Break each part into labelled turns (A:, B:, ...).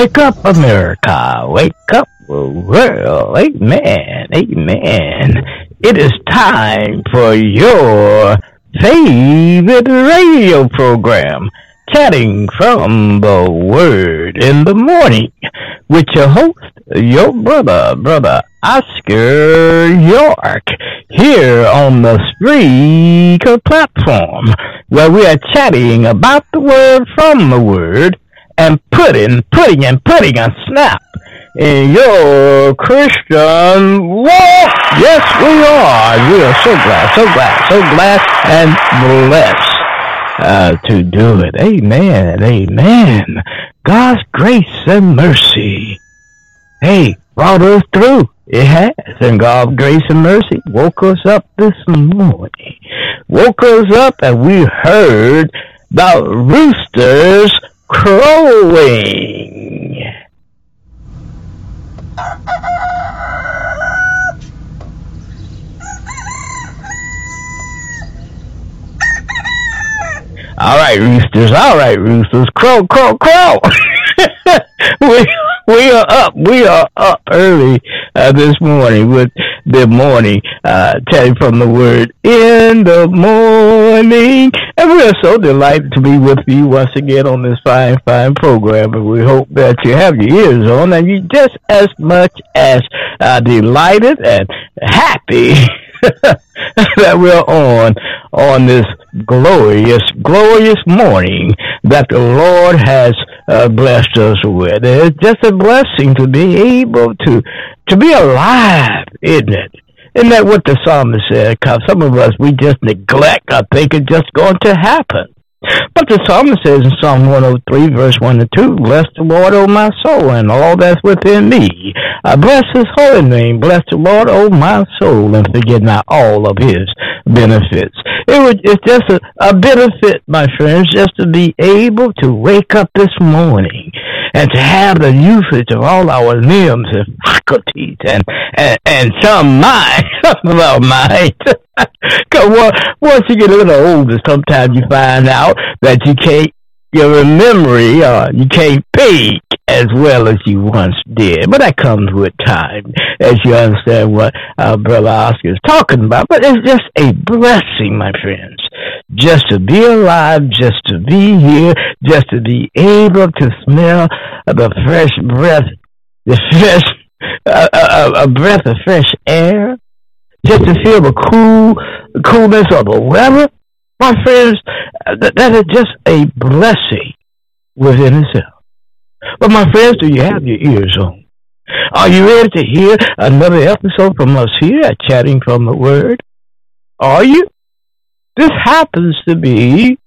A: Wake up, America. Wake up, world. Amen. Amen. It is time for your favorite radio program, Chatting from the Word in the Morning, with your host, your brother, Brother Oscar York, here on the Spreaker platform, where we are chatting about the Word from the Word and putting, putting, and putting a snap in your Christian walk. Yes, we are. We are so glad, so glad, so glad, and blessed uh, to do it. Amen. Amen. God's grace and mercy. Hey, brought us through. It has. And God's grace and mercy woke us up this morning. woke us up and we heard about roosters crowing. All right, roosters. All right, roosters. Crow, crow, crow. we are up. We are up early uh, this morning with the morning uh, telling from the word in the morning, and we are so delighted to be with you once again on this fine, fine program. And we hope that you have your ears on and you just as much as uh, delighted and happy. that we're on on this glorious, glorious morning that the Lord has uh, blessed us with. It's just a blessing to be able to to be alive, isn't it? Isn't that what the psalmist said? Because some of us we just neglect I think it's just going to happen. But the psalmist says in Psalm 103, verse 1 and 2, Bless the Lord, O my soul, and all that's within me. I bless his holy name. Bless the Lord, O my soul, and forget not all of his benefits. It was, it's just a, a benefit, my friends, just to be able to wake up this morning and to have the usage of all our limbs and faculties and, and, and some mind, some of our minds. Because once you get a little older, sometimes you find out that you can't, your memory, uh, you can't think as well as you once did. But that comes with time, as you understand what our brother Oscar is talking about. But it's just a blessing, my friends, just to be alive, just to be here, just to be able to smell the fresh breath, the fresh, a breath of fresh air, just to feel the cool coolness of the weather, my friends, that, that is just a blessing within itself. But my friends, do you have your ears on? Are you ready to hear another episode from us here at Chatting from the Word? Are you? This happens to be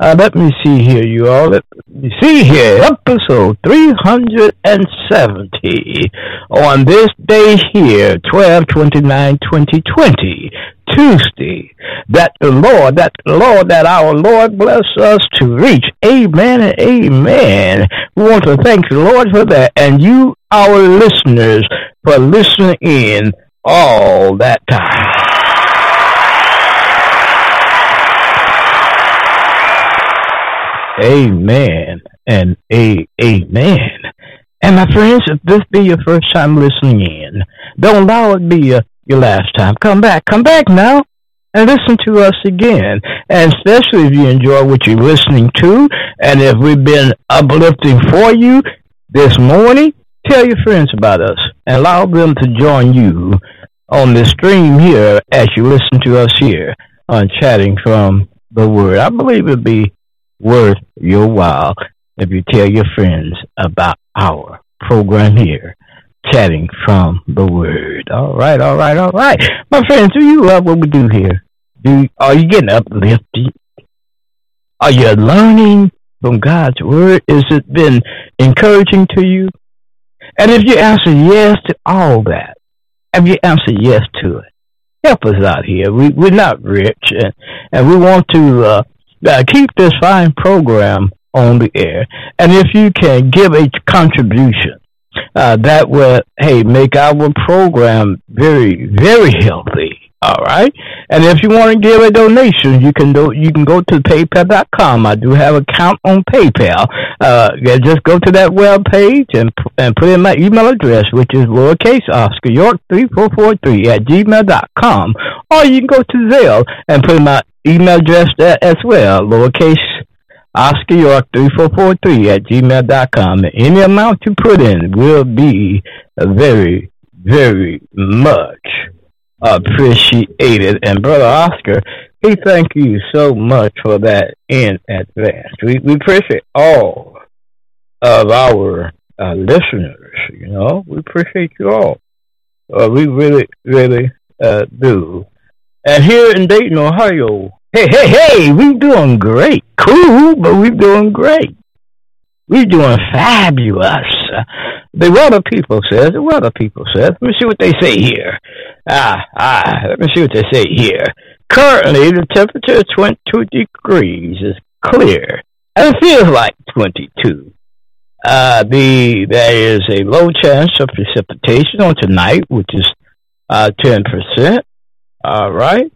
A: uh, let me see here, you all. Let me see here, episode 370 on this day here, 12-29-2020, Tuesday, that the Lord, that the Lord, that our Lord bless us to reach. Amen and amen. We want to thank the Lord for that, and you, our listeners, for listening in all that time. Amen and a amen. And my friends, if this be your first time listening in, don't allow it be your, your last time. Come back, come back now and listen to us again. And especially if you enjoy what you're listening to, and if we've been uplifting for you this morning, tell your friends about us and allow them to join you on the stream here as you listen to us here on Chatting from the Word. I believe it'd be worth your while if you tell your friends about our program here, chatting from the Word. All right, all right, all right. My friends, do you love what we do here? Do are you getting uplifted? Are you learning from God's Word? Has it been encouraging to you? And if you answer yes to all that, have you answered yes to it? Help us out here. We, we're not rich, and, and we want to uh, uh, keep this fine program on the air. And if you can give a contribution, uh, that will, hey, make our program very, very healthy. All right. And if you want to give a donation, you can do, you can go to paypal.com. I do have an account on PayPal. Uh, just go to that web page and, and put in my email address, which is lowercase Oscar York 3443 at gmail.com. Or you can go to Zelle and put in my email address as well, lowercase Oscar York 3443 at gmail.com. Any amount you put in will be very, very much appreciated. And Brother Oscar, we thank you so much for that in advance. We, we appreciate all of our uh, listeners, you know, we appreciate you all. Uh, we really, really uh, do. And here in Dayton, Ohio, Hey, hey, hey, we doing great. Cool, but we doing great. We doing fabulous. The weather people says, the weather people says, let me see what they say here. Ah, ah, let me see what they say here. Currently, the temperature is 22 degrees. It's clear. And it feels like 22. Uh, the, there is a low chance of precipitation on tonight, which is, uh, 10%. All right.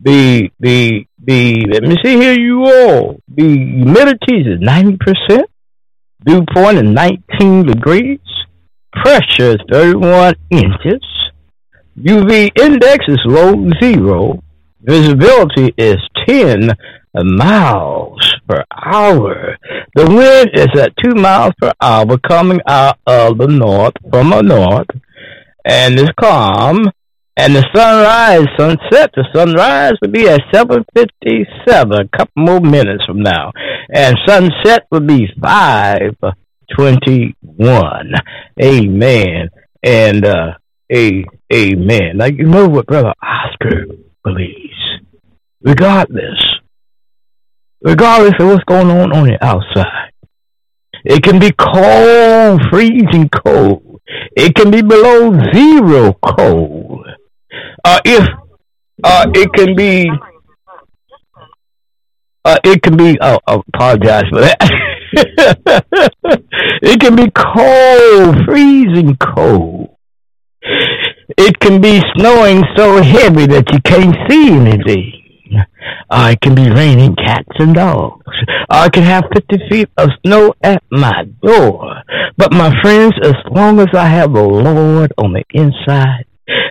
A: The, the, the, let me see here, you all. The humidity is 90%. Dew point is 19 degrees. Pressure is 31 inches. UV index is low zero. Visibility is 10 miles per hour. The wind is at 2 miles per hour coming out of the north, from the north, and it's calm. And the sunrise, sunset, the sunrise will be at 7.57, a couple more minutes from now. And sunset will be 5.21. Amen. And, uh, a, amen. Now, you know what Brother Oscar believes. Regardless, regardless of what's going on on the outside, it can be cold, freezing cold. It can be below zero cold uh, if uh, it can be, uh, it can be. Oh, I apologize for that. it can be cold, freezing cold. It can be snowing so heavy that you can't see anything. Uh, it can be raining cats and dogs. I can have 50 feet of snow at my door. But my friends, as long as I have the Lord on the inside,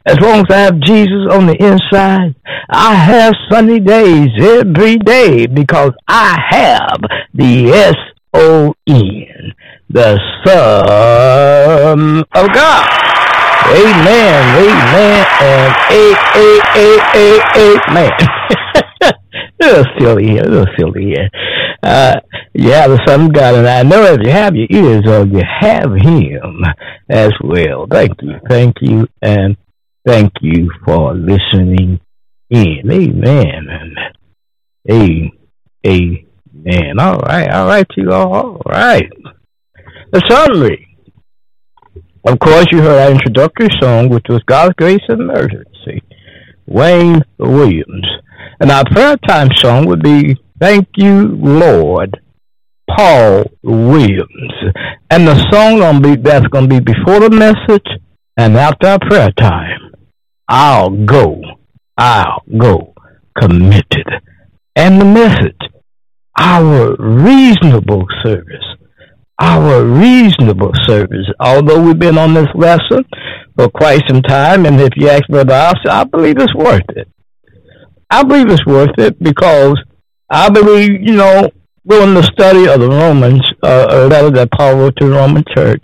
A: as long as I have Jesus on the inside, I have sunny days every day because I have the S O N, the Son of God. Amen, amen, and a a a a amen. little silly here, a little silly here. Uh, the Son of God, and I know if you have your ears on, you have Him as well. Thank you, thank you, and Thank you for listening in. Amen. And amen. All right. All right, you all. All right. The summary. Of course, you heard our introductory song, which was God's Grace and Mercy, Wayne Williams. And our prayer time song would be Thank You, Lord, Paul Williams. And the song gonna be, that's going to be before the message and after our prayer time. I'll go. I'll go committed. And the message, our reasonable service, our reasonable service. Although we've been on this lesson for quite some time, and if you ask Brother Oscar, I believe it's worth it. I believe it's worth it because I believe, you know, during the study of the Romans, uh, a letter that Paul wrote to the Roman church,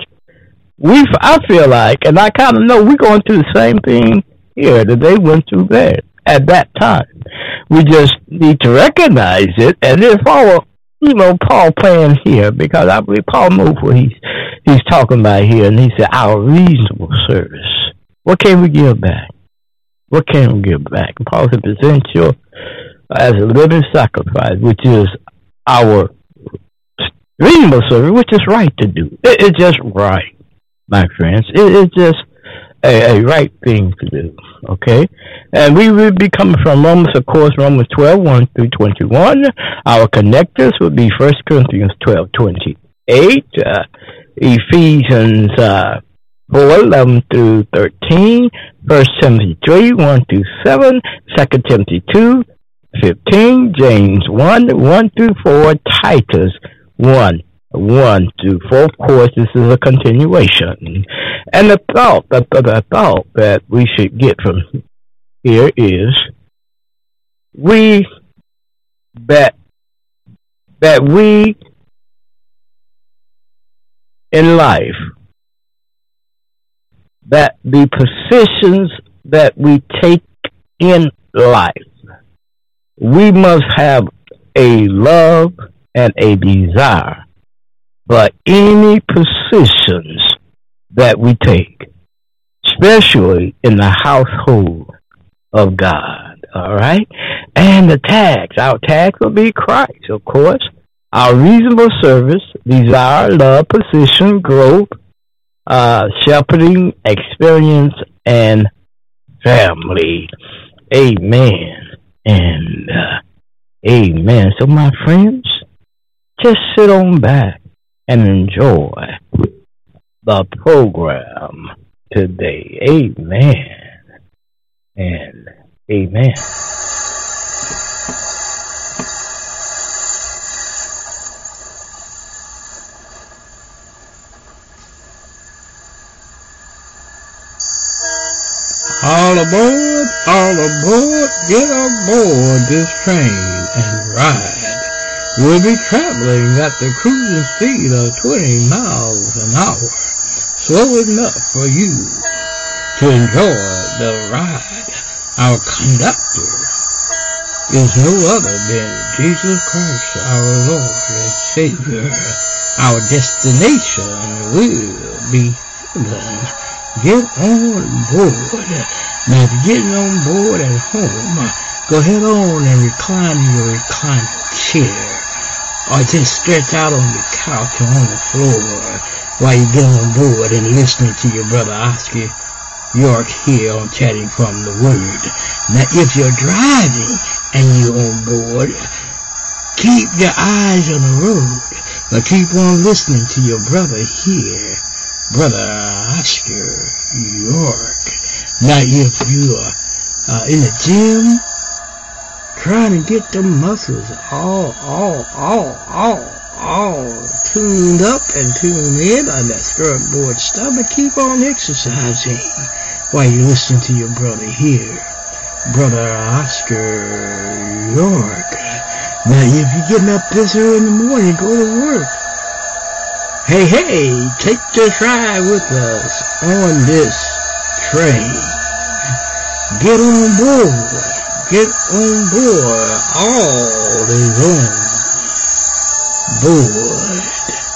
A: we, I feel like, and I kind of know we're going through the same thing here that they went through there at that time. We just need to recognize it and then follow, you know, Paul plan here because I believe Paul knows what he's he's talking about here, and he said our reasonable service. What can we give back? What can we give back? Paul said, present you as a living sacrifice, which is our reasonable service, which is right to do. It, it's just right, my friends. It, it's just a, a right thing to do. Okay? And we will be coming from Romans, of course, Romans 12, 1 through 21. Our connectors will be 1 Corinthians 12, 28, uh, Ephesians uh, 4, 11 through 13, 1 Timothy 3, 1 through 7, 2 Timothy 2, 15, James 1, 1 through 4, Titus 1, one to four. Of course, this is a continuation. And the thought, the, the, the thought that we should get from here is we that that we in life that the positions that we take in life we must have a love and a desire but any positions that we take, especially in the household of God. All right? And the tags. Our tags will be Christ, of course. our reasonable service, desire, love, position, growth, uh, shepherding, experience, and family. Amen. And uh, amen. So, my friends, just sit on back and enjoy the program today. Amen. And amen.
B: All aboard, all aboard, get aboard this train and ride. We'll be traveling at the cruising speed of 20 miles an hour, slow enough for you to enjoy the ride. Our conductor is no other than Jesus Christ, our Lord and Savior. Our destination will be heaven. Get on board. Now, if you're getting on board at home, go ahead on and recline in your recliner chair or just stretch out on the couch or on the floor while you get on board and listening to your brother Oscar York here on Chatting from the Word. Now, if you're driving and you're on board, keep your eyes on the road, but keep on listening to your brother here, brother Oscar York. Now, if you are uh, in the gym, trying to get the muscles all, all, all, all, all tuned up and tuned in on that board stuff, but keep on exercising while you listen to your brother here, brother Oscar York. Now, if you're getting up this early in the morning, go to work. Hey, hey, take this ride with us on this train. Get on board. Get on board. All is on board.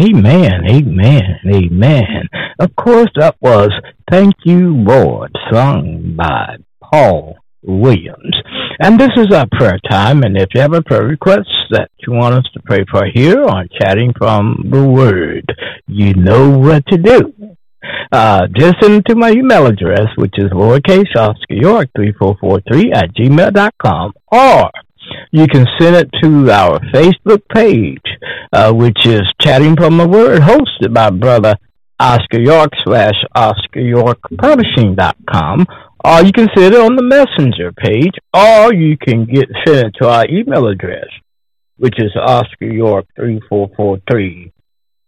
A: Amen, amen, amen. Of course, that was Thank You, Lord, sung by Paul Williams. And this is our prayer time. And if you have a prayer request that you want us to pray for here on Chatting from the Word, you know what to do. Uh, just send it to my email address, which is lowercase Oscar York 3443 at gmail.com, or you can send it to our Facebook page, uh, which is Chatting from the Word, hosted by Brother Oscar York slash Oscar York Publishing dot com. or you can send it on the Messenger page, or you can get send it to our email address, which is Oscar York 3443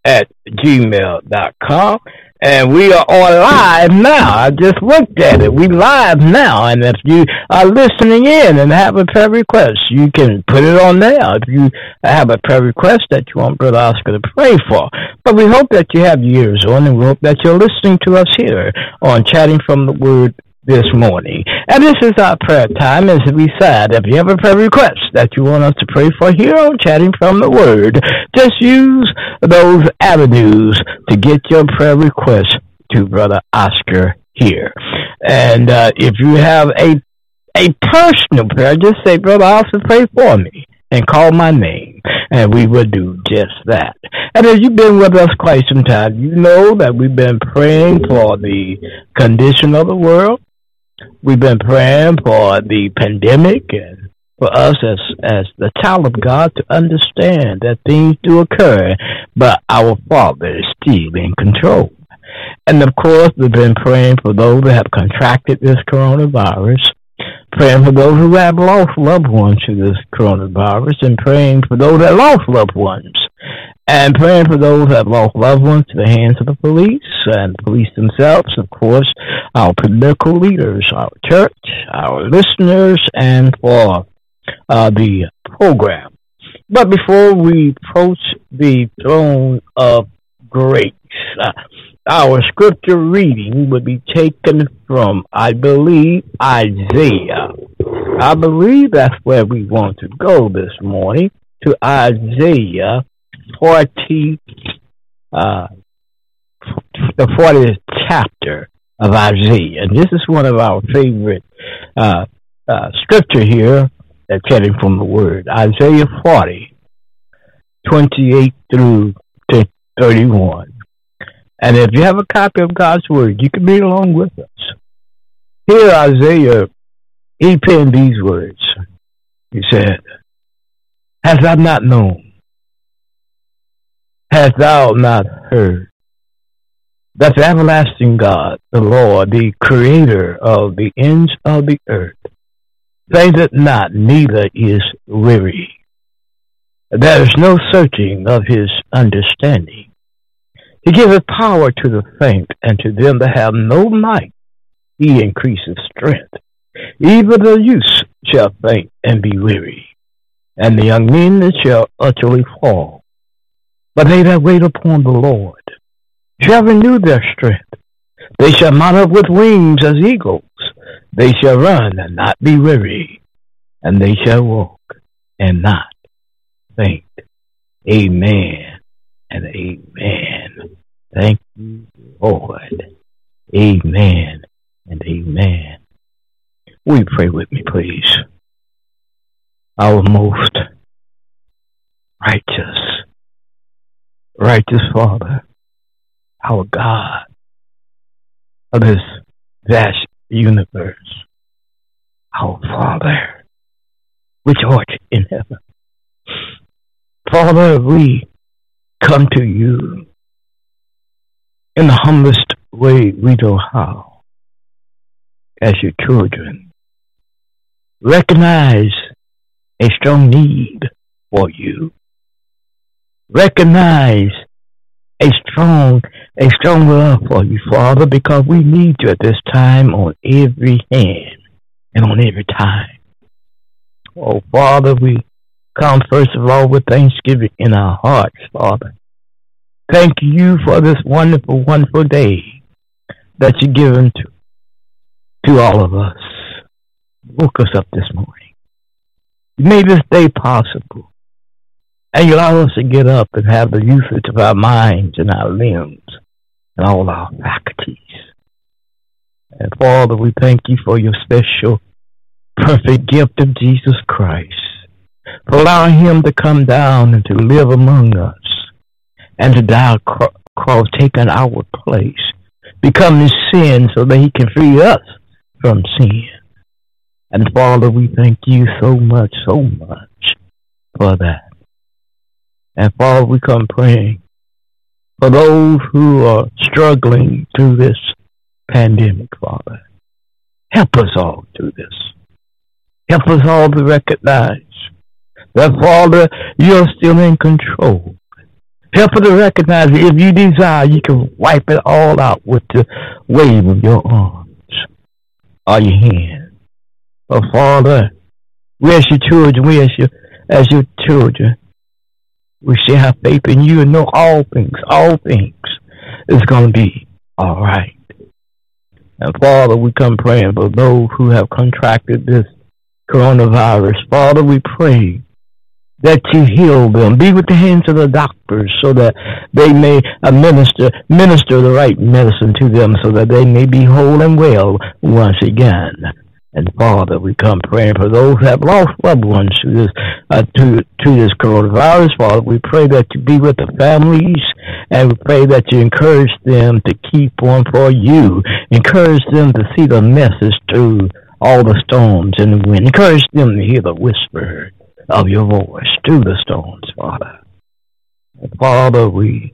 A: at gmail.com. And we are on live now. I just looked at it. We live now. And if you are listening in and have a prayer request, you can put it on there. If you have a prayer request that you want Brother Oscar to pray for. But we hope that you have your ears on and we hope that you're listening to us here on Chatting from the Word this morning. And this is our prayer time as we said, if you have a prayer request that you want us to pray for here on Chatting from the Word, just use those avenues to get your prayer request to Brother Oscar here. And uh, if you have a a personal prayer, just say, Brother Oscar, pray for me and call my name, and we will do just that. And as you've been with us quite some time, you know that we've been praying for the condition of the world, We've been praying for the pandemic and for us as as the child of God to understand that things do occur, but our Father is still in control. And of course, we've been praying for those that have contracted this coronavirus, praying for those who have lost loved ones to this coronavirus, and praying for those that lost loved ones and praying for those that lost loved ones to the hands of the police and the police themselves, of course, our political leaders, our church, our listeners, and for uh, the program. But before we approach the throne of grace, uh, our scripture reading would be taken from, I believe, Isaiah. I believe that's where we want to go this morning, to Isaiah 40, uh, the 40th chapter of Isaiah. And this is one of our favorite uh, uh, scripture here that's getting from the Word. Isaiah 40, 28 through 31. And if you have a copy of God's Word, you can read along with us. Here, Isaiah, he penned these words. He said, Has I not known? Hast thou not heard that the everlasting God, the Lord, the creator of the ends of the earth, fainteth not, neither is weary. There is no searching of his understanding. He giveth power to the faint, and to them that have no might he increaseth strength. Even the youth shall faint and be weary, and the young men shall utterly fall. But they that wait upon the Lord shall renew their strength. They shall mount up with wings as eagles. They shall run and not be weary, and they shall walk and not faint. Amen and amen. Thank you, Lord. Amen and amen. We pray with me, please? Our most righteous righteous Father, our God of this vast universe, our Father, which art in heaven. Father, we come to you in the humblest way we know how, as your children. Recognize a strong need for you recognize a strong, a strong love for you, Father, because we need you at this time on every hand and on every time. Oh, Father, we come first of all with thanksgiving in our hearts, Father. Thank you for this wonderful, wonderful day that you've given to, to all of us. Woke us up this morning. You made this day possible. And you allow us to get up and have the usage of our minds and our limbs and all our faculties. And Father, we thank you for your special, perfect gift of Jesus Christ, for allowing him to come down and to live among us and to die cross, taking our place, becoming sin so that he can free us from sin. And Father, we thank you so much, so much for that. And Father, we come praying for those who are struggling through this pandemic, Father. Help us all through this. Help us all to recognize that, Father, you're still in control. Help us to recognize that if you desire, you can wipe it all out with the wave of your arms or your hand. But, Father, we as your children, we as your, as your children, we should have faith in you and know all things, all things is going to be all right. And Father, we come praying for those who have contracted this coronavirus. Father, we pray that you heal them. Be with the hands of the doctors so that they may uh, administer minister the right medicine to them so that they may be whole and well once again. And Father, we come praying for those who have lost loved ones to this uh, to to this coronavirus. Father, we pray that you be with the families, and we pray that you encourage them to keep on for you. Encourage them to see the message through all the storms and the wind. Encourage them to hear the whisper of your voice through the storms, Father. Father, we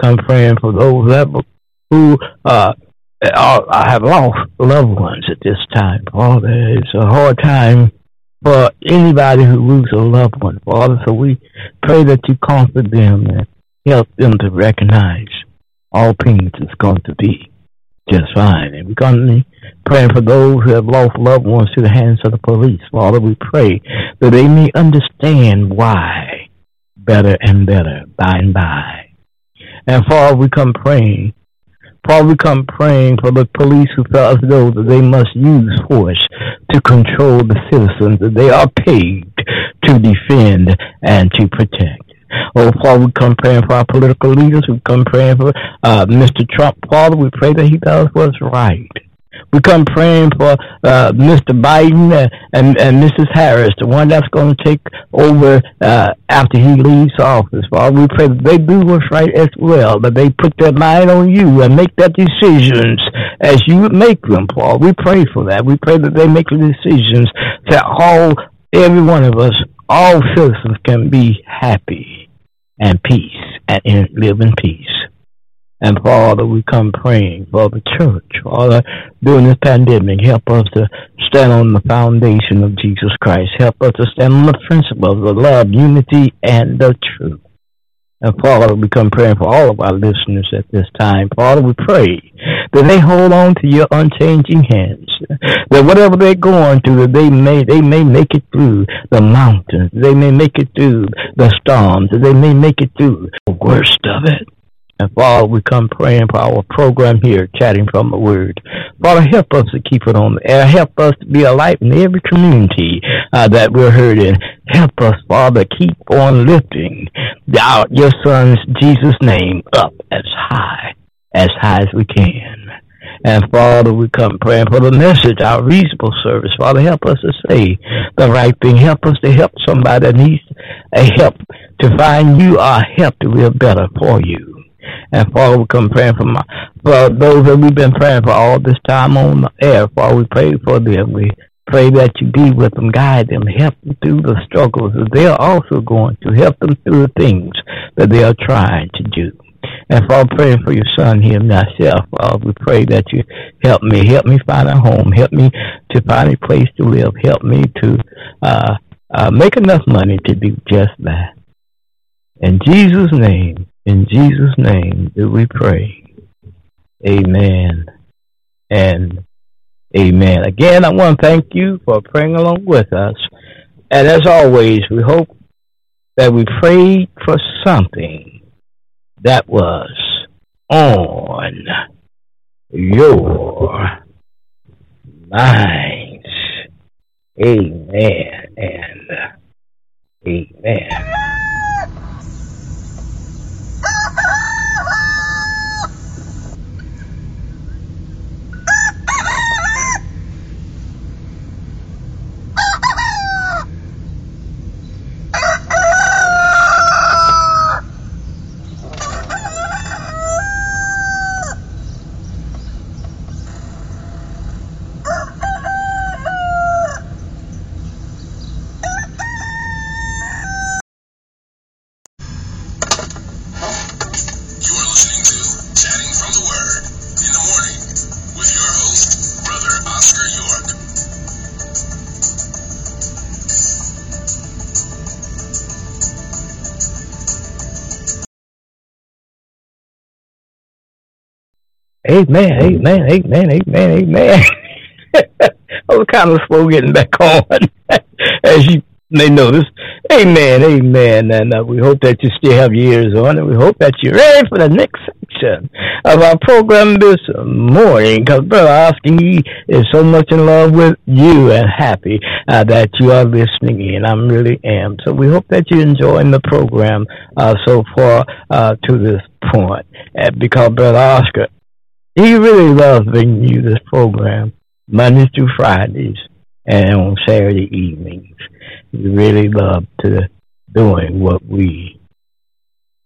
A: come praying for those that who uh, I have lost loved ones at this time, Father. It's a hard time for anybody who loses a loved one, Father. So we pray that you comfort them and help them to recognize all things is going to be just fine. And we're going to be praying for those who have lost loved ones to the hands of the police. Father, we pray that they may understand why better and better by and by. And Father, we come praying Probably come praying for the police who feel as though that they must use force to control the citizens that they are paid to defend and to protect. Oh, Father, we come praying for our political leaders. We come praying for uh, Mr. Trump. Father, we pray that he does what's right. We come praying for uh, Mr. Biden and, and Mrs. Harris, the one that's going to take over uh, after he leaves office. Father, we pray that they do what's right as well, that they put their mind on you and make their decisions as you make them, Paul. We pray for that. We pray that they make the decisions that all, every one of us, all citizens can be happy and peace and live in peace. And Father, we come praying for the church. Father, during this pandemic, help us to stand on the foundation of Jesus Christ. Help us to stand on the principles of love, unity, and the truth. And Father, we come praying for all of our listeners at this time. Father, we pray that they hold on to your unchanging hands. That whatever they're going through, that they may they may make it through the mountains. They may make it through the storms. They may make it through the worst of it. And Father, we come praying for our program here, chatting from the Word. Father, help us to keep it on the air. Help us to be a light in every community uh, that we're heard in. Help us, Father, keep on lifting our, your Son's Jesus' name up as high, as high as we can. And Father, we come praying for the message, our reasonable service. Father, help us to say the right thing. Help us to help somebody that needs a help to find you our help to live better for you. And Father, we come praying for, my, for those that we've been praying for all this time on the air. Father, we pray for them. We pray that you be with them, guide them, help them through the struggles that they are also going to, help them through the things that they are trying to do. And Father, praying for your son here myself, Father, we pray that you help me, help me find a home, help me to find a place to live, help me to uh, uh, make enough money to do just that. In Jesus' name, in Jesus' name do we pray. Amen and amen. Again, I want to thank you for praying along with us. And as always, we hope that we prayed for something that was on your minds. Amen and amen. Amen, amen, amen, amen, amen. I was kind of slow getting back on, as you may notice. Amen, amen. And uh, we hope that you still have your ears on, and we hope that you're ready for the next section of our program this morning. Because Brother Oscar, he is so much in love with you and happy uh, that you are listening in. I really am. So we hope that you're enjoying the program uh, so far uh, to this point. Because Brother Oscar, he really loves bringing you this program Mondays through Fridays and on Saturday evenings. He really love to doing what we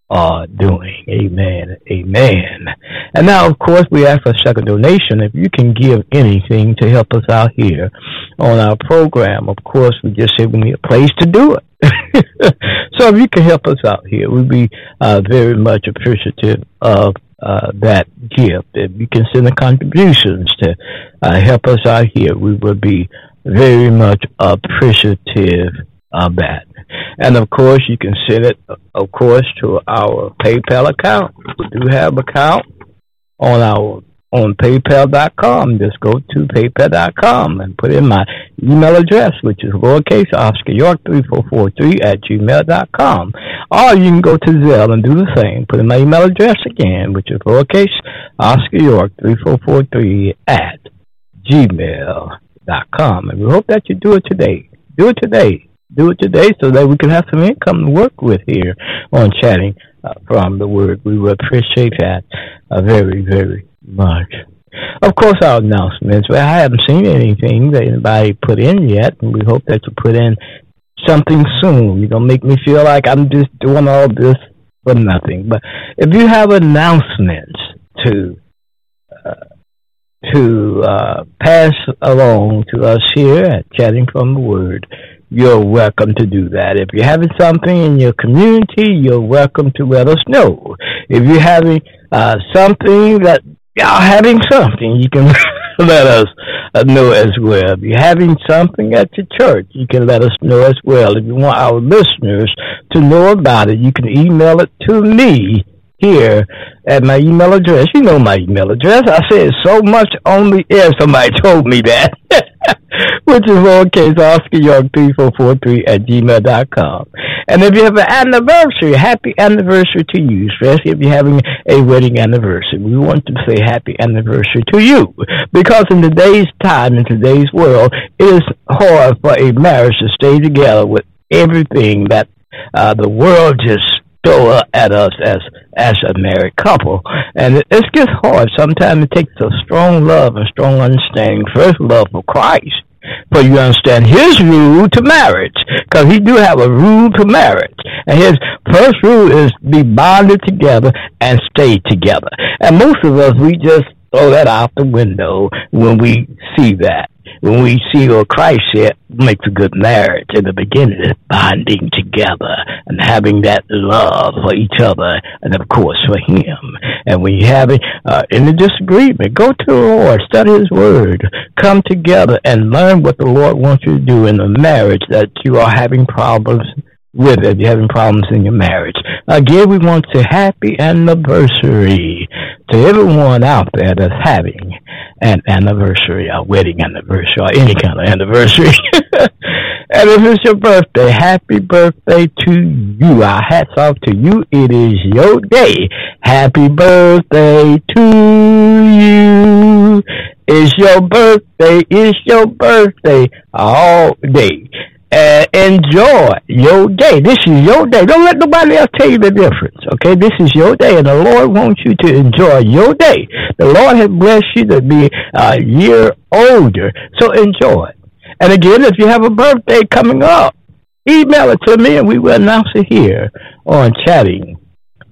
A: are doing. Amen. Amen. And now, of course, we ask for a second donation. If you can give anything to help us out here on our program, of course, we just say we need a place to do it. so if you can help us out here, we'd be uh, very much appreciative of uh, that gift. If you can send the contributions to uh, help us out here, we would be very much appreciative of that. And of course, you can send it, of course, to our PayPal account. We do have account on our on PayPal.com. Just go to PayPal.com and put in my email address, which is lowercase Oscar York three four four three at gmail.com. Or you can go to Zelle and do the same. Put in my email address again, which is lowercase Oscar York three four four three at gmail.com. And we hope that you do it today. Do it today. Do it today so that we can have some income to work with here on chatting uh, from the word. We would appreciate that very, very much. Of course, our announcements. Well, I haven't seen anything that anybody put in yet, and we hope that you put in something soon. You don't make me feel like I'm just doing all this for nothing. But if you have announcements to uh, to uh, pass along to us here at Chatting from the Word, you're welcome to do that. If you're having something in your community, you're welcome to let us know. If you're having uh, something that y'all having something, you can let us uh, know as well. If you're having something at your church, you can let us know as well. If you want our listeners to know about it, you can email it to me here at my email address. You know my email address. I said so much on the air. Somebody told me that. Which is lowercase Oscar York 3443 at gmail dot com. And if you have an anniversary, happy anniversary to you, especially if you're having a wedding anniversary. We want to say happy anniversary to you. Because in today's time, in today's world, it is hard for a marriage to stay together with everything that uh, the world just throw uh, at us as as a married couple, and it, it gets hard. Sometimes it takes a strong love and strong understanding, first love for Christ, for you understand His rule to marriage, because He do have a rule to marriage, and His first rule is be bonded together and stay together. And most of us we just throw that out the window when we see that when we see what Christ said makes a good marriage in the beginning is bonding together and having that love for each other and of course for him. And when you have it uh, in a disagreement, go to the Lord, study his word, come together and learn what the Lord wants you to do in the marriage that you are having problems with if you're having problems in your marriage. Again, we want to happy anniversary to everyone out there that's having an anniversary, a wedding anniversary, or any kind of anniversary. and if it's your birthday, happy birthday to you. Our hats off to you. It is your day. Happy birthday to you. It's your birthday. It's your birthday all day uh, enjoy your day. This is your day. Don't let nobody else tell you the difference. Okay, this is your day, and the Lord wants you to enjoy your day. The Lord has blessed you to be a year older, so enjoy. And again, if you have a birthday coming up, email it to me, and we will announce it here on chatting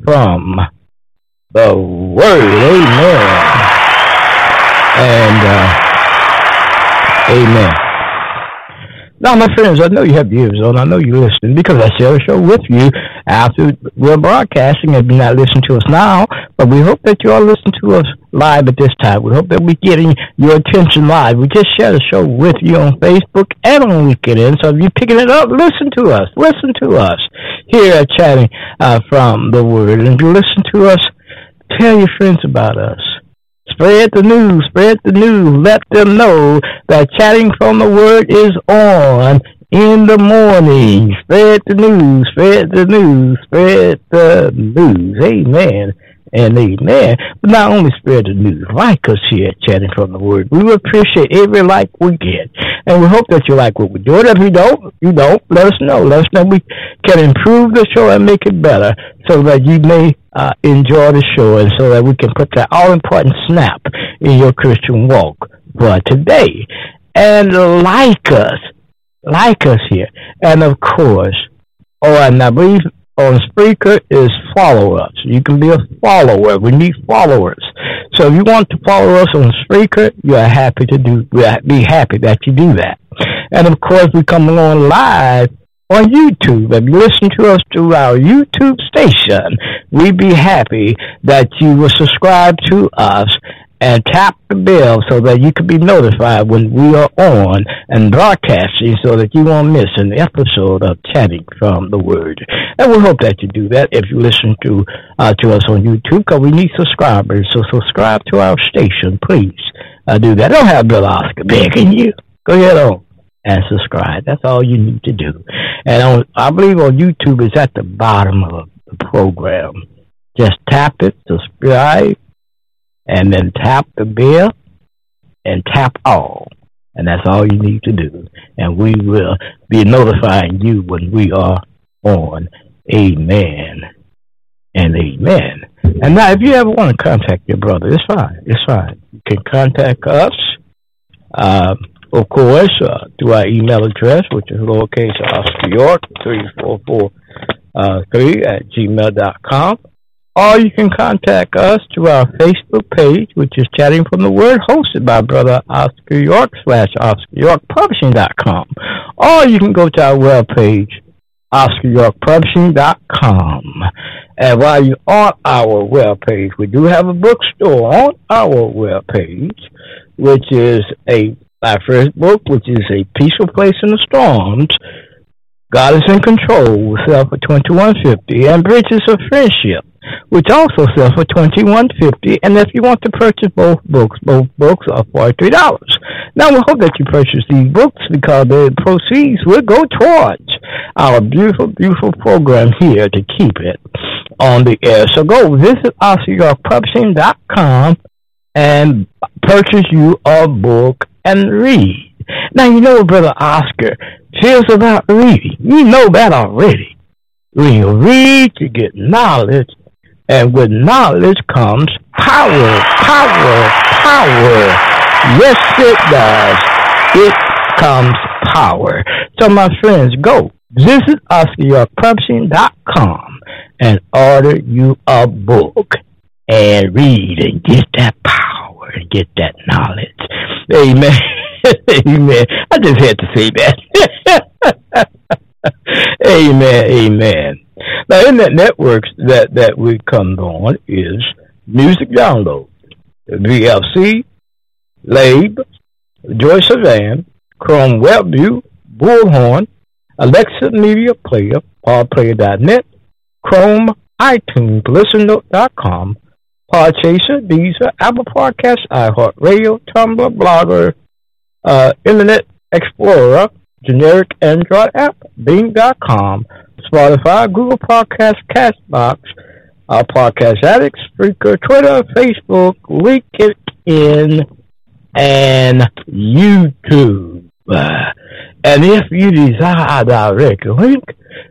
A: from the Word. Amen. And uh, Amen. Now, my friends, I know you have ears on. I know you're listening because I share a show with you after we're broadcasting. If you're not listening to us now, but we hope that you are listening to us live at this time. We hope that we're getting your attention live. We just share the show with you on Facebook and on LinkedIn. So if you're picking it up, listen to us. Listen to us here at Chatting uh, from the Word. And if you listen to us, tell your friends about us. Spread the news, spread the news. Let them know that chatting from the word is on in the morning. Spread the news, spread the news, spread the news. Amen and amen. But not only spread the news, like us here at Chatting from the Word. We appreciate every like we get. And we hope that you like what we do. And if you don't, you don't, let us know. Let us know we can improve the show and make it better so that you may uh, enjoy the show and so that we can put that all important snap in your Christian walk for today. And like us, like us here. And of course, oh, and I believe on Spreaker is follow us. You can be a follower. We need followers. So if you want to follow us on Spreaker, you are happy to do, be happy that you do that. And of course, we come along live on YouTube. You listen to us through our YouTube station, we'd be happy that you will subscribe to us and tap the bell so that you can be notified when we are on and broadcasting so that you won't miss an episode of Chatting from the Word. And we hope that you do that if you listen to uh, to us on YouTube because we need subscribers. So subscribe to our station, please. Uh, do that. I don't have Bill Oscar begging you. Go ahead on and subscribe. That's all you need to do. And on, I believe on YouTube is at the bottom of the program. Just tap it, subscribe, and then tap the bell and tap all. And that's all you need to do. And we will be notifying you when we are on. Amen and amen. And now, if you ever want to contact your brother, it's fine. It's fine. You can contact us, uh, of course, uh, through our email address, which is lowercase Oscar York, 3443 uh, at gmail.com. Or you can contact us through our Facebook page, which is Chatting from the Word, hosted by Brother Oscar York slash Oscar York. Or you can go to our webpage, OscarYorkPublishing.com. And while you're on our webpage, we do have a bookstore on our webpage, which is a my first book, which is A Peaceful Place in the Storms. God is in control, will sell for twenty one fifty, and Bridges of Friendship which also sells for twenty one fifty. And if you want to purchase both books, both books are forty three dollars. Now we hope that you purchase these books because the proceeds will go towards our beautiful, beautiful program here to keep it on the air. So go visit OscarYorkPublishing.com and purchase you a book and read. Now you know Brother Oscar feels about reading. You know that already. When you read, you get knowledge, and with knowledge comes power, power, power. Yes, it does. It comes power. So, my friends, go visit OscarYorkPublishing.com and order you a book and read and get that power and get that knowledge. Amen. amen. I just had to say that. amen. Amen. Now, internet networks that, that we come on is Music Download, VLC, Labe, JioSaavn, Chrome WebView, Bullhorn, Alexa Media Player, PodPlayer.net, Chrome, iTunes, ListenNote.com, Podchaser, Deezer, Apple Podcasts, iHeartRadio, Tumblr, Blogger, uh, Internet Explorer, generic Android app, Bing.com, Spotify, Google Podcast, Castbox, our Podcast Addicts, Spreaker, Twitter, Facebook, LinkedIn, and YouTube. And if you desire a direct link,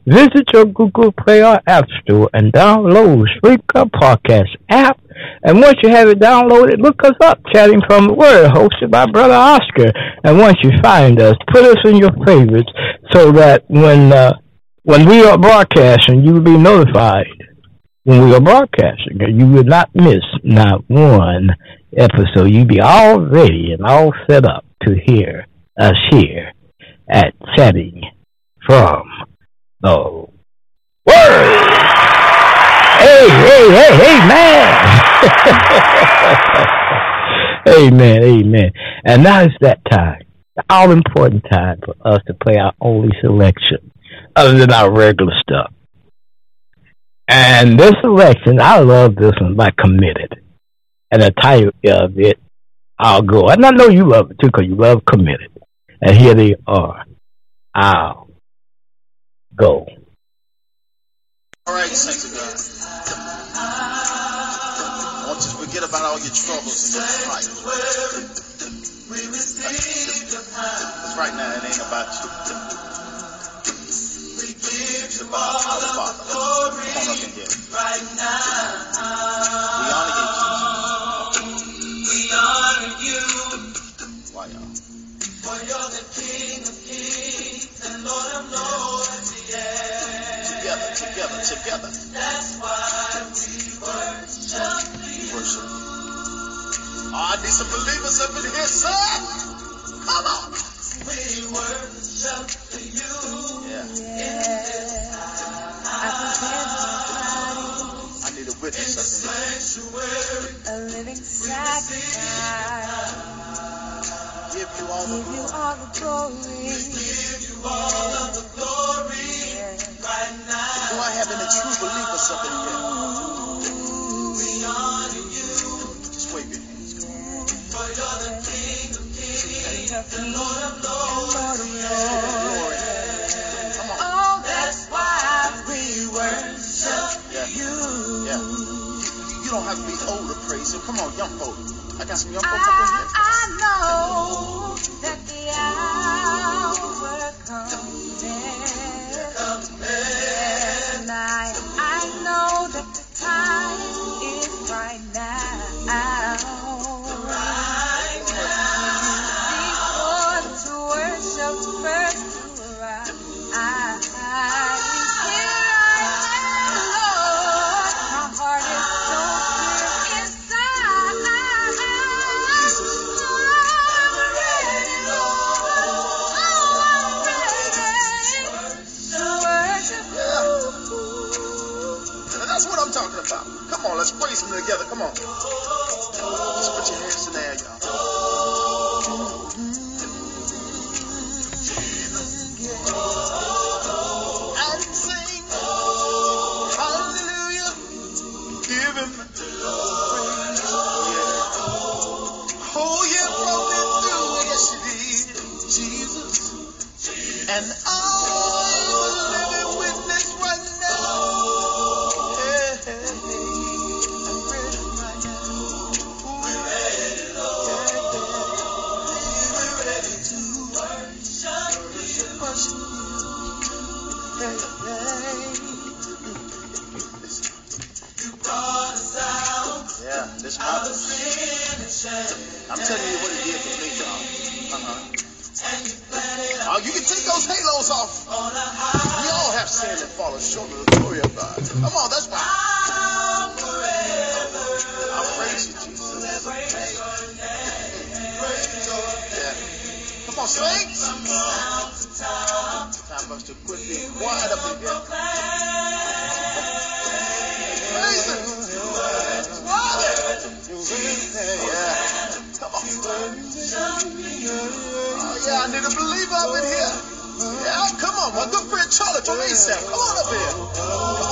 A: visit your Google Play or App Store and download Spreaker Podcast app. And once you have it downloaded, look us up, Chatting from the Word, hosted by Brother Oscar. And once you find us, put us in your favorites so that when uh, when we are broadcasting, you will be notified when we are broadcasting. You will not miss not one episode. You'll be all ready and all set up to hear us here at Chatting from the Word. Hey, hey, hey, hey, man. amen, amen. And now it's that time, the all important time for us to play our only selection other than our regular stuff. And this selection, I love this one by Committed. And the title of it, I'll go. And I know you love it too because you love committed. And here they are. I'll go.
C: All right, saints of God. Forget about all your troubles and your strife. Because right now it ain't about you. It's about our Father. Come on up in here. We honor you, Jesus. Why, y'all? Together, together, together. We worship. Oh, I need some believers up in here, son. Come on. We worship you. Yeah. I need a witness up in here.
D: A living sacrifice.
C: Give you all the glory.
D: Give you all the glory. We give you all Yeah.
C: Do I have any true believers up in here? Come on.
D: King of and Lord of lords. Oh, that's why we worship
C: Yeah.
D: you.
C: Yeah. You, you don't have to be old to praise him. Come on, young folk. I got some young folks up in here.
D: I know that the hour comes
C: Together. Come on. Yeah, this mountain. I'm telling you what it did for me, y'all. Uh-huh. Oh, you can take those halos off. We all have sinned and fallen short of the glory of God. Come on, that's why. I praise you, Jesus. Yeah. Come on, saints. Time for us to quit being quiet up in Yeah. Come on. Oh, yeah, I need a believer up in here. Yeah, come on. My good friend Charlie from ASAP. Come on up here.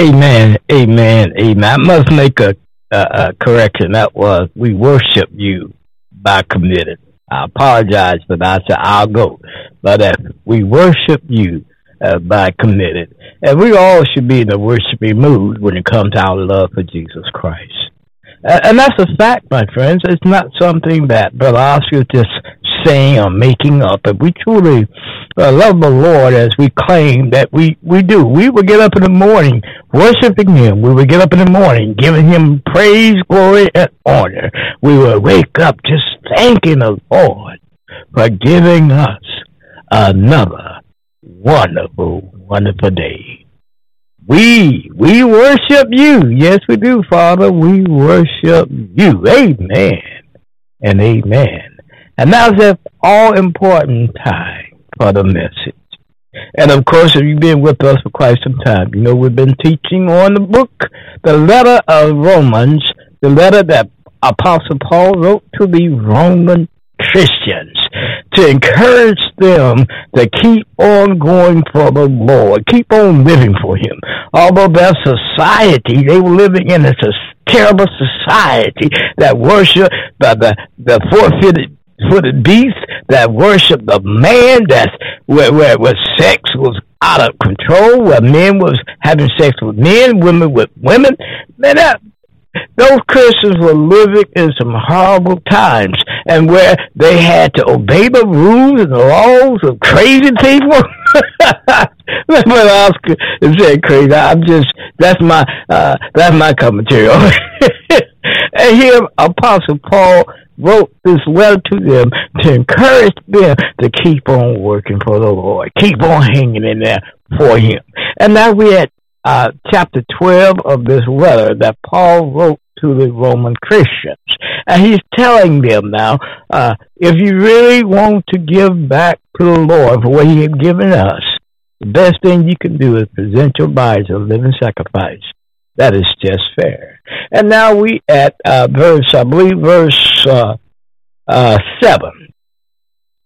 A: Amen. Amen. Amen. I must make a, a, a correction. That was, we worship you by committed. I apologize for that. I said, I'll go. But uh, we worship you uh, by committed. And we all should be in a worshiping mood when it comes to our love for Jesus Christ. And that's a fact, my friends. It's not something that Brother Oscar just saying or making up. If we truly uh, love the Lord as we claim that we, we do, we will get up in the morning worshiping Him. We will get up in the morning giving Him praise, glory, and honor. We will wake up just thanking the Lord for giving us another wonderful, wonderful day. We, we worship you. Yes, we do, Father. We worship you. Amen and amen. And now's that all important time for the message. And of course, if you've been with us for quite some time, you know we've been teaching on the book, the letter of Romans, the letter that Apostle Paul wrote to the Roman Christians to encourage them to keep on going for the Lord, keep on living for Him. Although their society, they were living in a terrible society that worship the, the, the four-footed footed beast that worship the man that's where, where, where sex was out of control, where men was having sex with men, women with women. Man, that, those Christians were living in some horrible times and where they had to obey the rules and the laws of crazy people. That's what Oscar said crazy. I'm just that's my uh that's my commentary and here Apostle Paul wrote this letter to them to encourage them to keep on working for the Lord, keep on hanging in there for Him. And now we're at uh, chapter 12 of this letter that Paul wrote to the Roman Christians. And he's telling them now, uh, if you really want to give back to the Lord for what he has given us, the best thing you can do is present your bodies a living sacrifice. That is just fair. And now we at uh, verse, I believe, verse uh, uh, seven.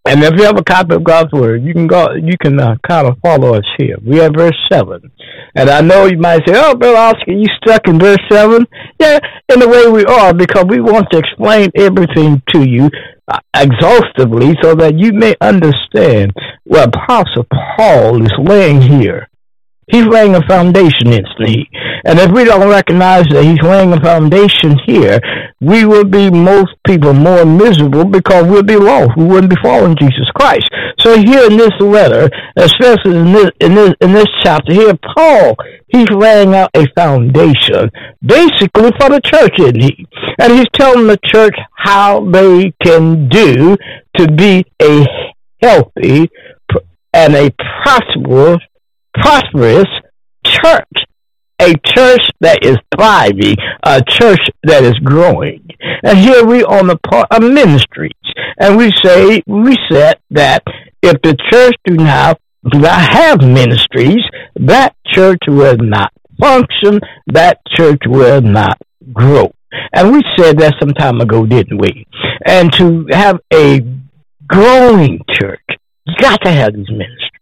A: And if you have a copy of God's Word, you can go. You can uh, kind of follow us here. We have verse seven, and I know you might say, "Oh, Bill Oscar, you stuck in verse 7? Yeah, in the way we are, because we want to explain everything to you uh, exhaustively, so that you may understand what Apostle Paul is laying here He's laying a foundation instantly. And if we don't recognize that he's laying a foundation here, we will be most people more miserable because we'll be lost. We wouldn't be following Jesus Christ. So here in this letter, especially in this in this in this chapter here, Paul, he's laying out a foundation basically for the church, isn't he? And he's telling the church how they can do to be a healthy and a prosperous prosperous church, a church that is thriving, a church that is growing. And here we on the part of ministries, and we say we said that if the church do not do not have ministries, that church will not function, that church will not grow. And we said that some time ago, didn't we? And to have a growing church, you got to have these ministries.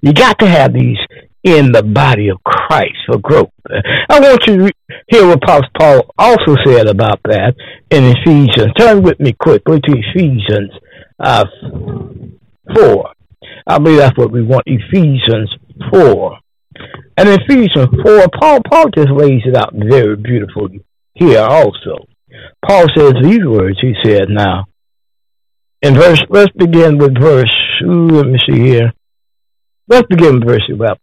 A: You got to have these in the body of Christ for growth. I want you to hear what Apostle Paul also said about that in Ephesians. Turn with me quickly to Ephesians uh, 4. I believe that's what we want, Ephesians 4. And in Ephesians 4, Paul, Paul just lays it out very beautifully here also. Paul says these words, he said, now, in verse, let's begin with verse, ooh, let me see here. Let's begin with verse 11.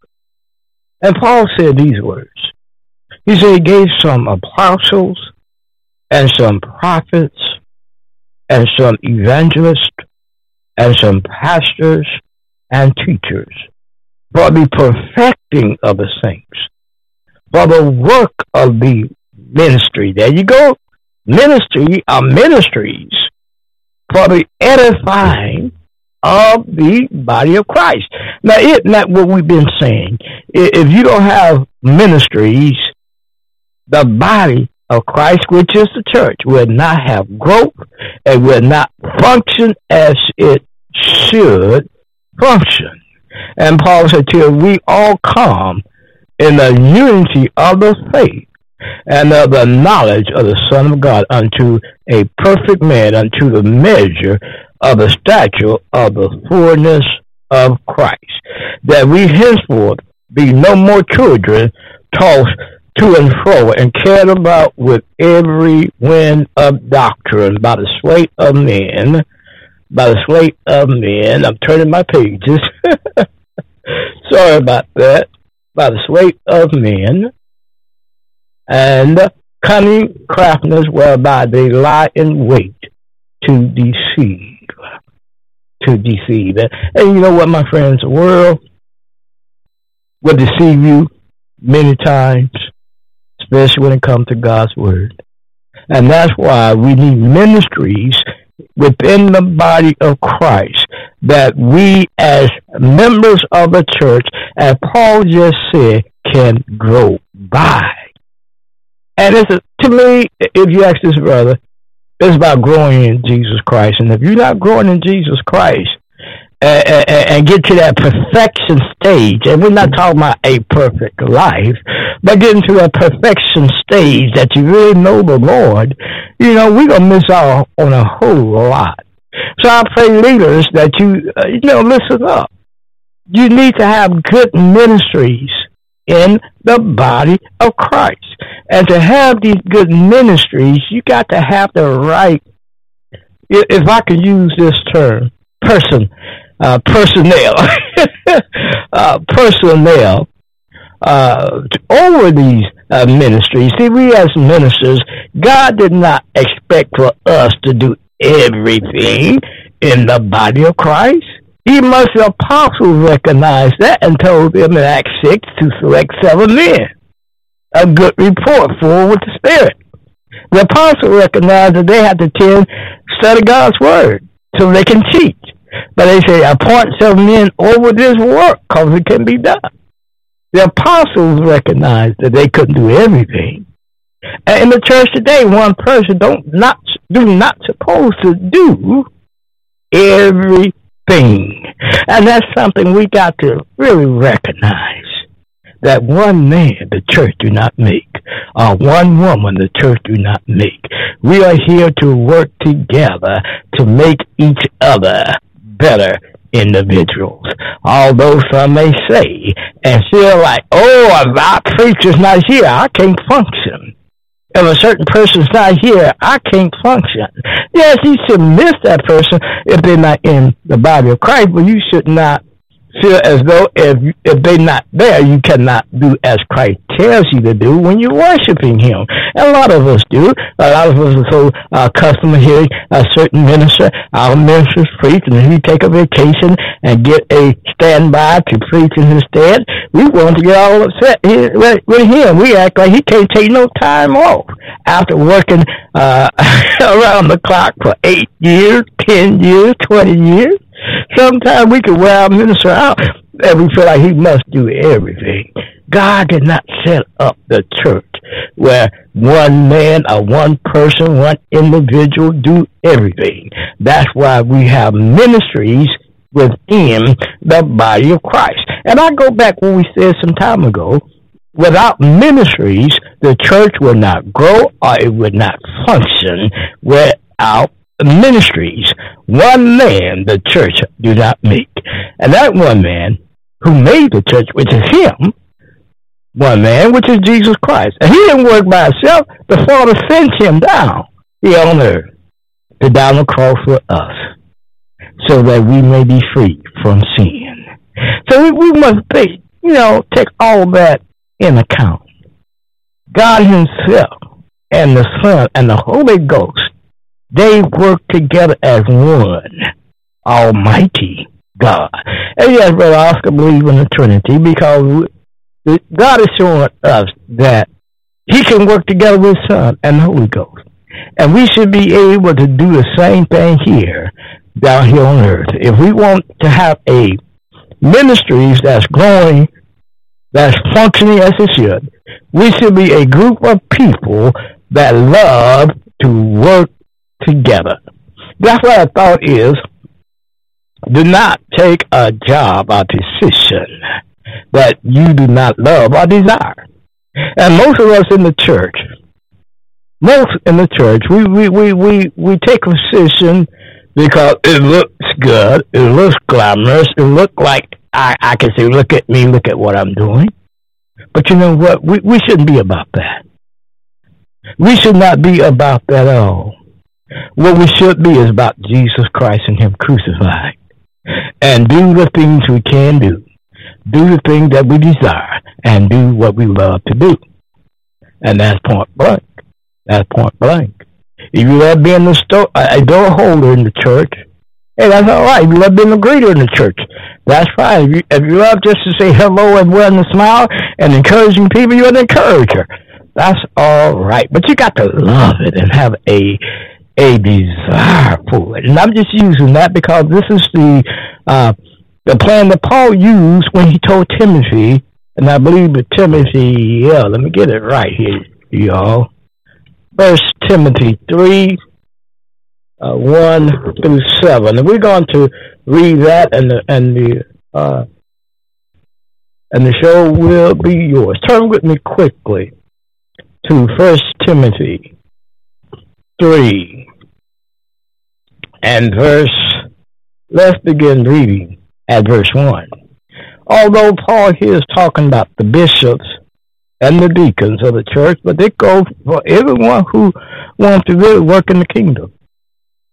A: And Paul said these words. He said he gave some apostles and some prophets and some evangelists and some pastors and teachers for the perfecting of the saints, for the work of the ministry. There you go. Ministry are ministries for the edifying of the body of Christ. Now, isn't that what we've been saying? If you don't have ministries, the body of Christ, which is the church, will not have growth and will not function as it should function. And Paul said, till we all come in the unity of the faith and of the knowledge of the Son of God unto a perfect man, unto the measure of the stature of the fullness of Christ, that we henceforth be no more children tossed to and fro and carried about with every wind of doctrine by the sway of men, by the sway of men. I'm turning my pages. Sorry about that. By the sway of men and cunning craftiness whereby they lie in wait to deceive. To deceive. And you know what, my friends, the world will deceive you many times, especially when it comes to God's word. And that's why we need ministries within the body of Christ that we as members of the church, as Paul just said, can grow by. And it's to me, if you ask this brother, it's about growing in Jesus Christ. And if you're not growing in Jesus Christ, and, and get to that perfection stage, and we're not talking about a perfect life, but getting to a perfection stage that you really know the Lord, you know, we're going to miss out on a whole lot. So I pray leaders that you, uh, you know, listen up. You need to have good ministries in the body of Christ. And to have these good ministries, you got to have the right, if I could use this term, person, uh, personnel, uh, personnel uh, over these uh, ministries. See, we as ministers, God did not expect for us to do everything in the body of Christ. Even the apostles recognized that and told them in Acts 6 to select seven men. A good report for with the Spirit. The apostles recognized that they had to tend, study God's Word so they can teach. But they say, appoint seven men over this work because it can be done. The apostles recognized that they couldn't do everything. And in the church today, one person don't not do not supposed to do everything. And that's something we got to really recognize. That one man the church do not make, or one woman the church do not make. We are here to work together to make each other better individuals. Although some may say and feel like, oh, if preacher's not here, I can't function. If a certain person's not here, I can't function. Yes, you should miss that person if they're not in the body of Christ, but you should not feel as though if if they're not there, you cannot do as Christ tells you to do when you're worshiping Him. And a lot of us do. A lot of us are so uh, accustomed to hearing a certain minister, our ministers preach, and if he take a vacation and get a standby to preach in his stead, we want to get all upset with him. We act like he can't take no time off after working uh, around the clock for eight years, ten years, twenty years. Sometimes we can wear our minister out and we feel like he must do everything. God did not set up the church where one man or one person, one individual do everything. That's why we have ministries within the body of Christ. And I go back what we said some time ago. Without ministries, the church will not grow or it would not function without ministries. One man the church do not make. And that one man who made the church, which is him, one man, which is Jesus Christ. And he didn't work by himself. The Father sent him down here on earth to die on the cross for us so that we may be free from sin. So we, we must take, you know, take all that in account. God himself and the Son and the Holy Ghost they work together as one Almighty God. And yes, Brother Oscar believe in the Trinity because God is showing us that He can work together with Son and the Holy Ghost. And we should be able to do the same thing here down here on earth. If we want to have a ministries that's growing, that's functioning as it should, we should be a group of people that love to work together. That's what I thought is do not take a job, a decision, that you do not love or desire. And most of us in the church, most in the church, we we we we, we take a position because it looks good, it looks glamorous, it looks like I, I can say, look at me, look at what I'm doing. But you know what? We we shouldn't be about that. We should not be about that at all. What we should be is about Jesus Christ and Him crucified. And do the things we can do. Do the things that we desire and do what we love to do. And that's point blank. That's point blank. If you love being the store, a door holder in the church, hey, that's all right. If you love being a greeter in the church, that's fine. If you, if you love just to say hello and wearing a smile and encouraging people, you're an encourager. That's all right. But you got to love it and have a a desire for it. And I'm just using that because this is the uh, the plan that Paul used when he told Timothy, and I believe that Timothy, yeah, let me get it right here, y'all. First Timothy three, uh, one through seven, and we're going to read that, and the and the uh, and the show will be yours. Turn with me quickly to First Timothy three and verse. Let's begin reading at verse one. Although Paul here is talking about the bishops and the deacons of the church, but they go for everyone who wants to really work in the kingdom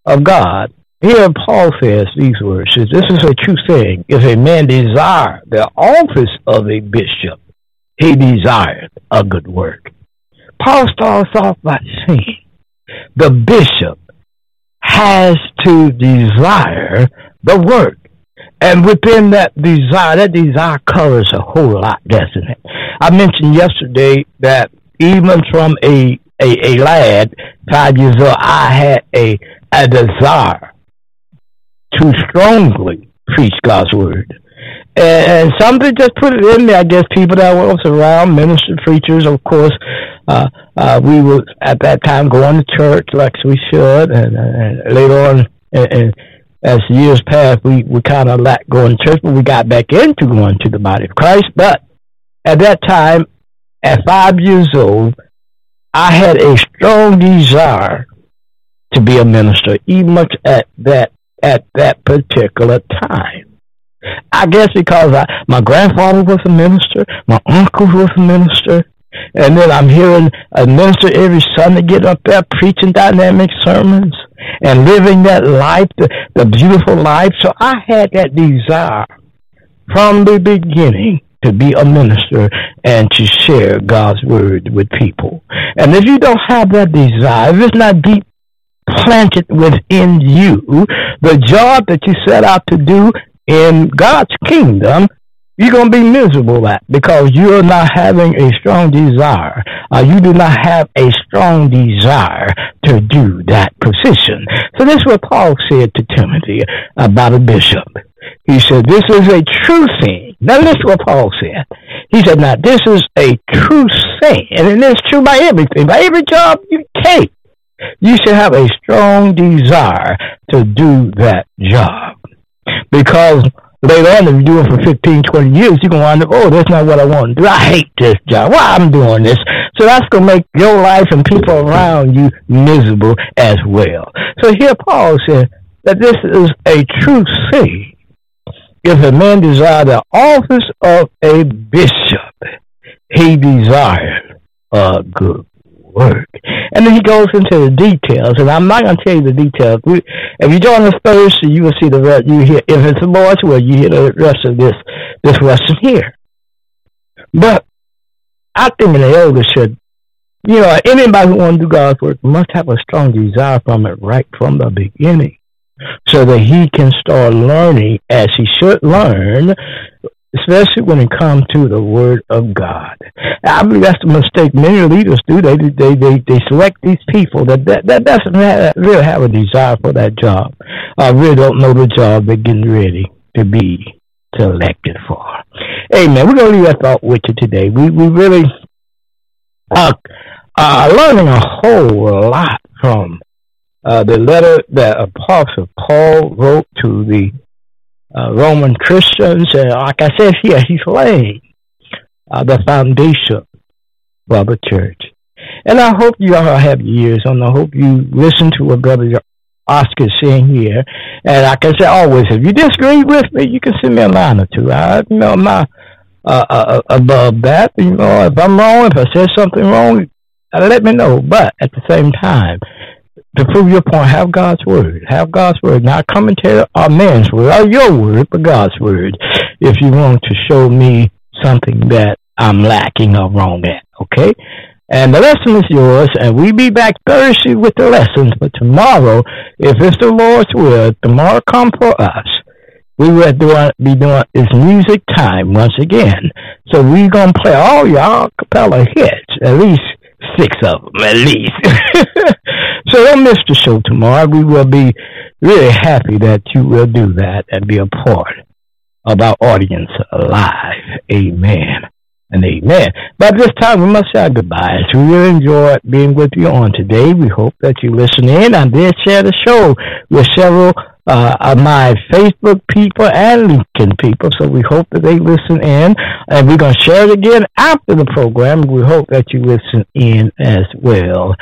A: of God. Here Paul says these words, says, this is a true saying. If a man desire the office of a bishop, he desires a good work. Paul starts off by saying, the bishop has to desire the work. And within that desire, that desire covers a whole lot, doesn't it? I mentioned yesterday that even from a, a, a lad, five years old, I had a, a desire to strongly preach God's word. And, somebody just put it in there. I guess people that were around, ministers, preachers, of course, uh, uh, we were at that time going to church like we should, and, and later on, and, and as years passed, we, we kind of lacked going to church, but we got back into going to the body of Christ. But at that time, at five years old, I had a strong desire to be a minister, even much at that at that particular time. I guess because I, my grandfather was a minister, my uncle was a minister, and then I'm hearing a minister every Sunday get up there preaching dynamic sermons and living that life, the, the beautiful life. So I had that desire from the beginning to be a minister and to share God's word with people. And if you don't have that desire, if it's not deep planted within you, the job that you set out to do in God's kingdom you're going to be miserable at because you're not having a strong desire. Uh, you do not have a strong desire to do that position. So this is what Paul said to Timothy about a bishop. He said, this is a true thing. Now listen what Paul said. He said, now this is a true thing. And it is true by everything, by every job you take. You should have a strong desire to do that job. Because later on, if you do it for 15, 20 years, you're going to wind up, oh, that's not what I want do. I hate this job. Why I'm doing this? So that's going to make your life and people around you miserable as well. So here Paul said that this is a true thing. If a man desire the office of a bishop, he desires a good work. And then he goes into the details, and I'm not going to tell you the details. We, if you join us Thursday, you will see the rest. You hear if it's Lord's will, you hear the rest of this this lesson here. But I think the elders should, you know, anybody who wants to do God's work must have a strong desire from it right from the beginning, so that he can start learning as he should learn especially when it comes to the Word of God. I believe that's the mistake many leaders do. They they they, they select these people that that, that doesn't really have a desire for that job. I really don't know the job they're getting ready to be selected for. Amen. We're gonna leave that thought with you today. We we really are uh, learning a whole lot from uh, the letter that Apostle Paul wrote to the uh, Roman Christians. And like I said here, he's laying uh, the foundation for the church. And I hope you all have ears and I hope you listen to what Brother Oscar is saying here. And I can say always, if you disagree with me, you can send me a line or two. I, you know, I'm not uh, uh, above that. You know, if I'm wrong, if I said something wrong, uh, let me know. But at the same time, to prove your point, have God's word. Have God's word. Not commentary or man's word or your word, but God's word. If you want to show me something that I'm lacking or wrong at, okay? And the lesson is yours, and we be back Thursday with the lessons. But tomorrow, if it's the Lord's will, tomorrow come for us. We will be doing it's music time once again. So we gonna play all your acapella hits, at least six of them, at least. so don't miss the show tomorrow. We will be really happy that you will do that and be a part of our audience live. Amen and amen. But this time we must say our goodbyes. We really enjoyed being with you on today. We hope that you listen in. I did share the show with several uh, of my Facebook people and LinkedIn people, so we hope that they listen in. And we're going to share it again after the program. We hope that you listen in as well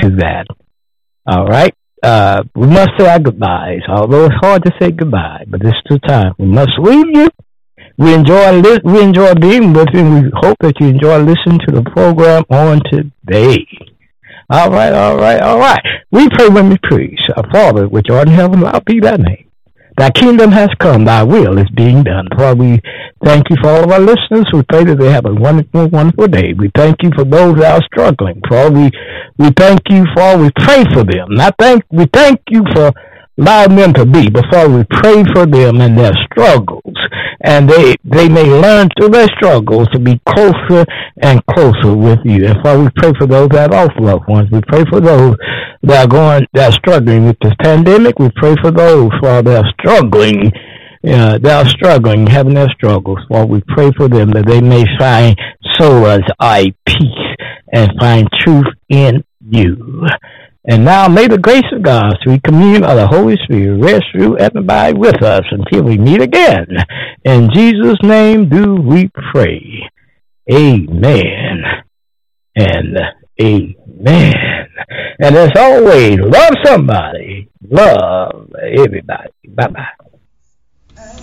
A: to that. All right. Uh, we must say our goodbyes, although it's hard to say goodbye, but is the time. We must leave you we enjoy li- we enjoy being with you. And we hope that you enjoy listening to the program on today. All right, all right, all right. We pray when we preach. Our Father, which art in heaven, hallowed be thy name. Thy kingdom has come, thy will is being done. Father, we thank you for all of our listeners. We pray that they have a wonderful, wonderful day. We thank you for those that are struggling. Father, we, we thank you for, we pray for them. Not thank, we thank you for allow them to be before we pray for them and their struggles and they they may learn through their struggles to be closer and closer with you and so we pray for those that are loved ones we pray for those that are going that are struggling with this pandemic we pray for those while they're struggling uh, they are struggling, having their struggles. While we pray for them that they may find solace, I peace, and find truth in you. And now may the grace of God, through communion of the Holy Spirit, rest through everybody with us until we meet again. In Jesus' name do we pray. Amen and amen. And as always, love somebody, love everybody. Bye bye.